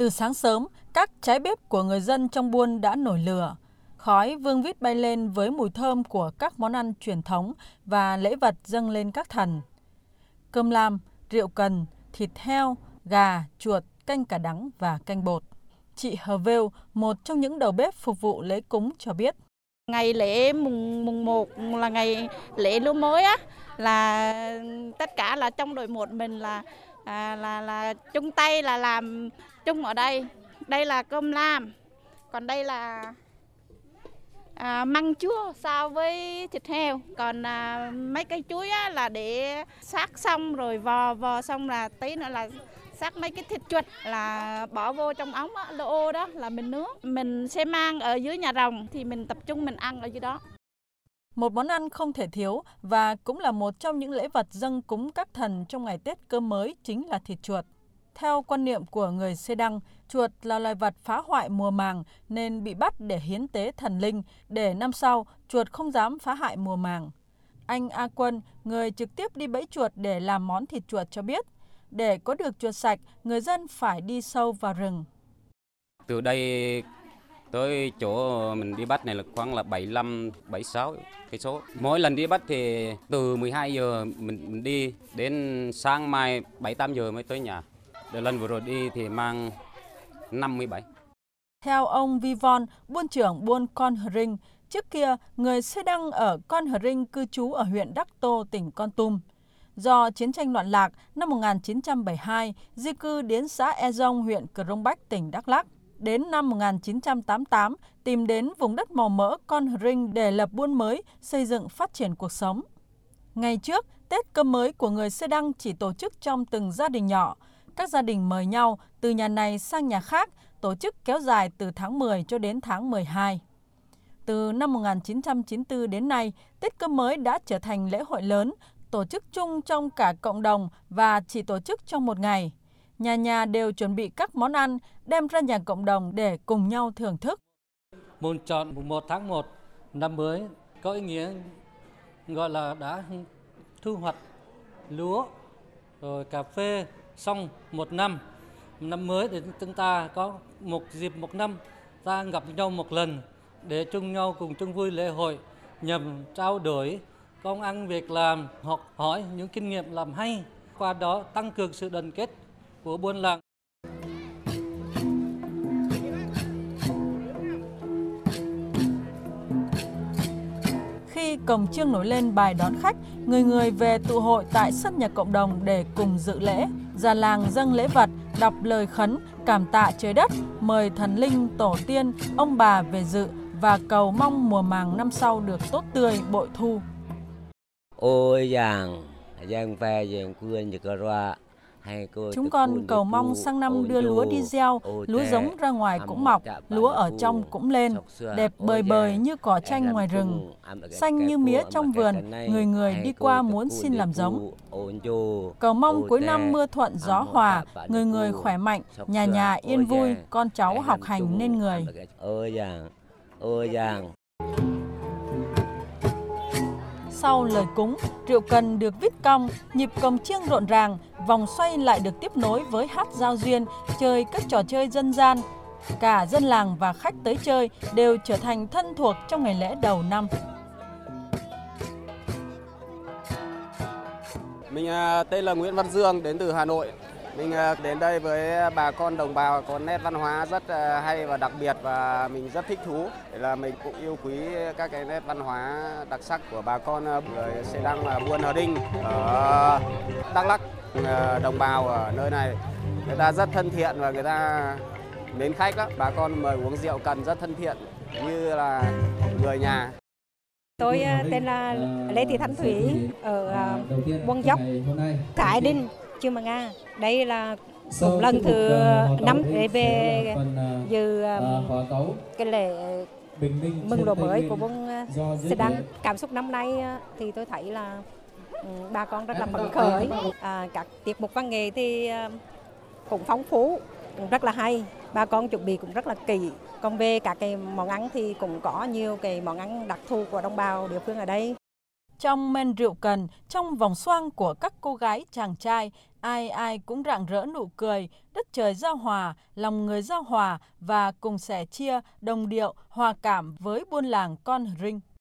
Từ sáng sớm, các trái bếp của người dân trong buôn đã nổi lửa. Khói vương vít bay lên với mùi thơm của các món ăn truyền thống và lễ vật dâng lên các thần. Cơm lam, rượu cần, thịt heo, gà, chuột, canh cà đắng và canh bột. Chị Hờ Vêu, một trong những đầu bếp phục vụ lễ cúng cho biết. Ngày lễ mùng mùng 1 là ngày lễ lúa mới á là tất cả là trong đội một mình là à, là là chung tay là làm chung ở đây. Đây là cơm lam. Còn đây là à, măng chua sao với thịt heo còn à, mấy cây chuối á, là để xác xong rồi vò vò xong là tí nữa là xác mấy cái thịt chuột là bỏ vô trong ống á, lô ô đó là mình nướng mình sẽ mang ở dưới nhà rồng thì mình tập trung mình ăn ở dưới đó một món ăn không thể thiếu và cũng là một trong những lễ vật dâng cúng các thần trong ngày Tết cơm mới chính là thịt chuột. Theo quan niệm của người Xê Đăng, chuột là loài vật phá hoại mùa màng nên bị bắt để hiến tế thần linh để năm sau chuột không dám phá hại mùa màng. Anh A Quân, người trực tiếp đi bẫy chuột để làm món thịt chuột cho biết, để có được chuột sạch, người dân phải đi sâu vào rừng. Từ đây tới chỗ mình đi bắt này là khoảng là 75 76 cái số. Mỗi lần đi bắt thì từ 12 giờ mình mình đi đến sáng mai 7 8 giờ mới tới nhà. Để lần vừa rồi đi thì mang 57. Theo ông Vivon, buôn trưởng buôn Con Hring, trước kia người Sê Đăng ở Con Hring cư trú ở huyện Đắc Tô, tỉnh Con Tum. Do chiến tranh loạn lạc năm 1972, di cư đến xã E Dông, huyện Cờ Rông Bách, tỉnh Đắk Lắk. Đến năm 1988, tìm đến vùng đất màu mỡ Con Rinh để lập buôn mới, xây dựng phát triển cuộc sống. Ngày trước, Tết cơm mới của người Sê Đăng chỉ tổ chức trong từng gia đình nhỏ, các gia đình mời nhau từ nhà này sang nhà khác, tổ chức kéo dài từ tháng 10 cho đến tháng 12. Từ năm 1994 đến nay, Tết cơm mới đã trở thành lễ hội lớn, tổ chức chung trong cả cộng đồng và chỉ tổ chức trong một ngày. Nhà nhà đều chuẩn bị các món ăn, đem ra nhà cộng đồng để cùng nhau thưởng thức. Môn chọn mùng 1 tháng 1 năm mới có ý nghĩa gọi là đã thu hoạch lúa, rồi cà phê, xong một năm năm mới thì chúng ta có một dịp một năm ta gặp nhau một lần để chung nhau cùng chung vui lễ hội nhằm trao đổi công ăn việc làm học hỏi những kinh nghiệm làm hay qua đó tăng cường sự đoàn kết của buôn làng khi cổng chiêng nổi lên bài đón khách, người người về tụ hội tại sân nhà cộng đồng để cùng dự lễ. Già làng dâng lễ vật, đọc lời khấn, cảm tạ trời đất, mời thần linh, tổ tiên, ông bà về dự và cầu mong mùa màng năm sau được tốt tươi, bội thu. Ôi giàng, giang phe giang quyên giật ra Chúng con cầu mong sang năm đưa lúa đi gieo, lúa giống ra ngoài cũng mọc, lúa ở trong cũng lên, đẹp bời bời như cỏ tranh ngoài rừng, xanh như mía trong vườn, người người đi qua muốn xin làm giống. Cầu mong cuối năm mưa thuận gió hòa, người người khỏe mạnh, nhà nhà yên vui, con cháu học hành nên người. Ôi giàng, ôi giàng. Sau lời cúng, rượu cần được vít cong, nhịp cồng chiêng rộn ràng, vòng xoay lại được tiếp nối với hát giao duyên, chơi các trò chơi dân gian. Cả dân làng và khách tới chơi đều trở thành thân thuộc trong ngày lễ đầu năm. Mình à, tên là Nguyễn Văn Dương, đến từ Hà Nội. Mình ờ, đến đây với ờ, bà con đồng bào có nét văn hóa rất ờ, hay và đặc biệt và mình rất thích thú. Để là mình cũng yêu quý các cái nét văn hóa đặc sắc của bà con người sẽ đang là Buôn Hờ Đinh ở Đắk Lắk. Đồng bào ở nơi này người ta rất thân thiện và người ta mến khách lắm. Bà con mời uống rượu cần rất thân thiện như là người nhà. Tôi tên là Lê Thị Thanh Thủy ở Buôn Dốc, Thái Đinh, Chương Bằng Nga. Đây là một lần thứ năm để về dự cái lễ mừng đồ mới của buôn Sê Đăng. Cảm xúc năm nay thì tôi thấy là ừ, bà con rất là phấn khởi. À, các tiết mục văn nghệ thì cũng phong phú, cũng rất là hay. Bà con chuẩn bị cũng rất là kỳ. Còn về các cái món ăn thì cũng có nhiều cái món ăn đặc thù của đồng bào địa phương ở đây. Trong men rượu cần, trong vòng xoang của các cô gái chàng trai, ai ai cũng rạng rỡ nụ cười, đất trời giao hòa, lòng người giao hòa và cùng sẻ chia, đồng điệu, hòa cảm với buôn làng con Rinh.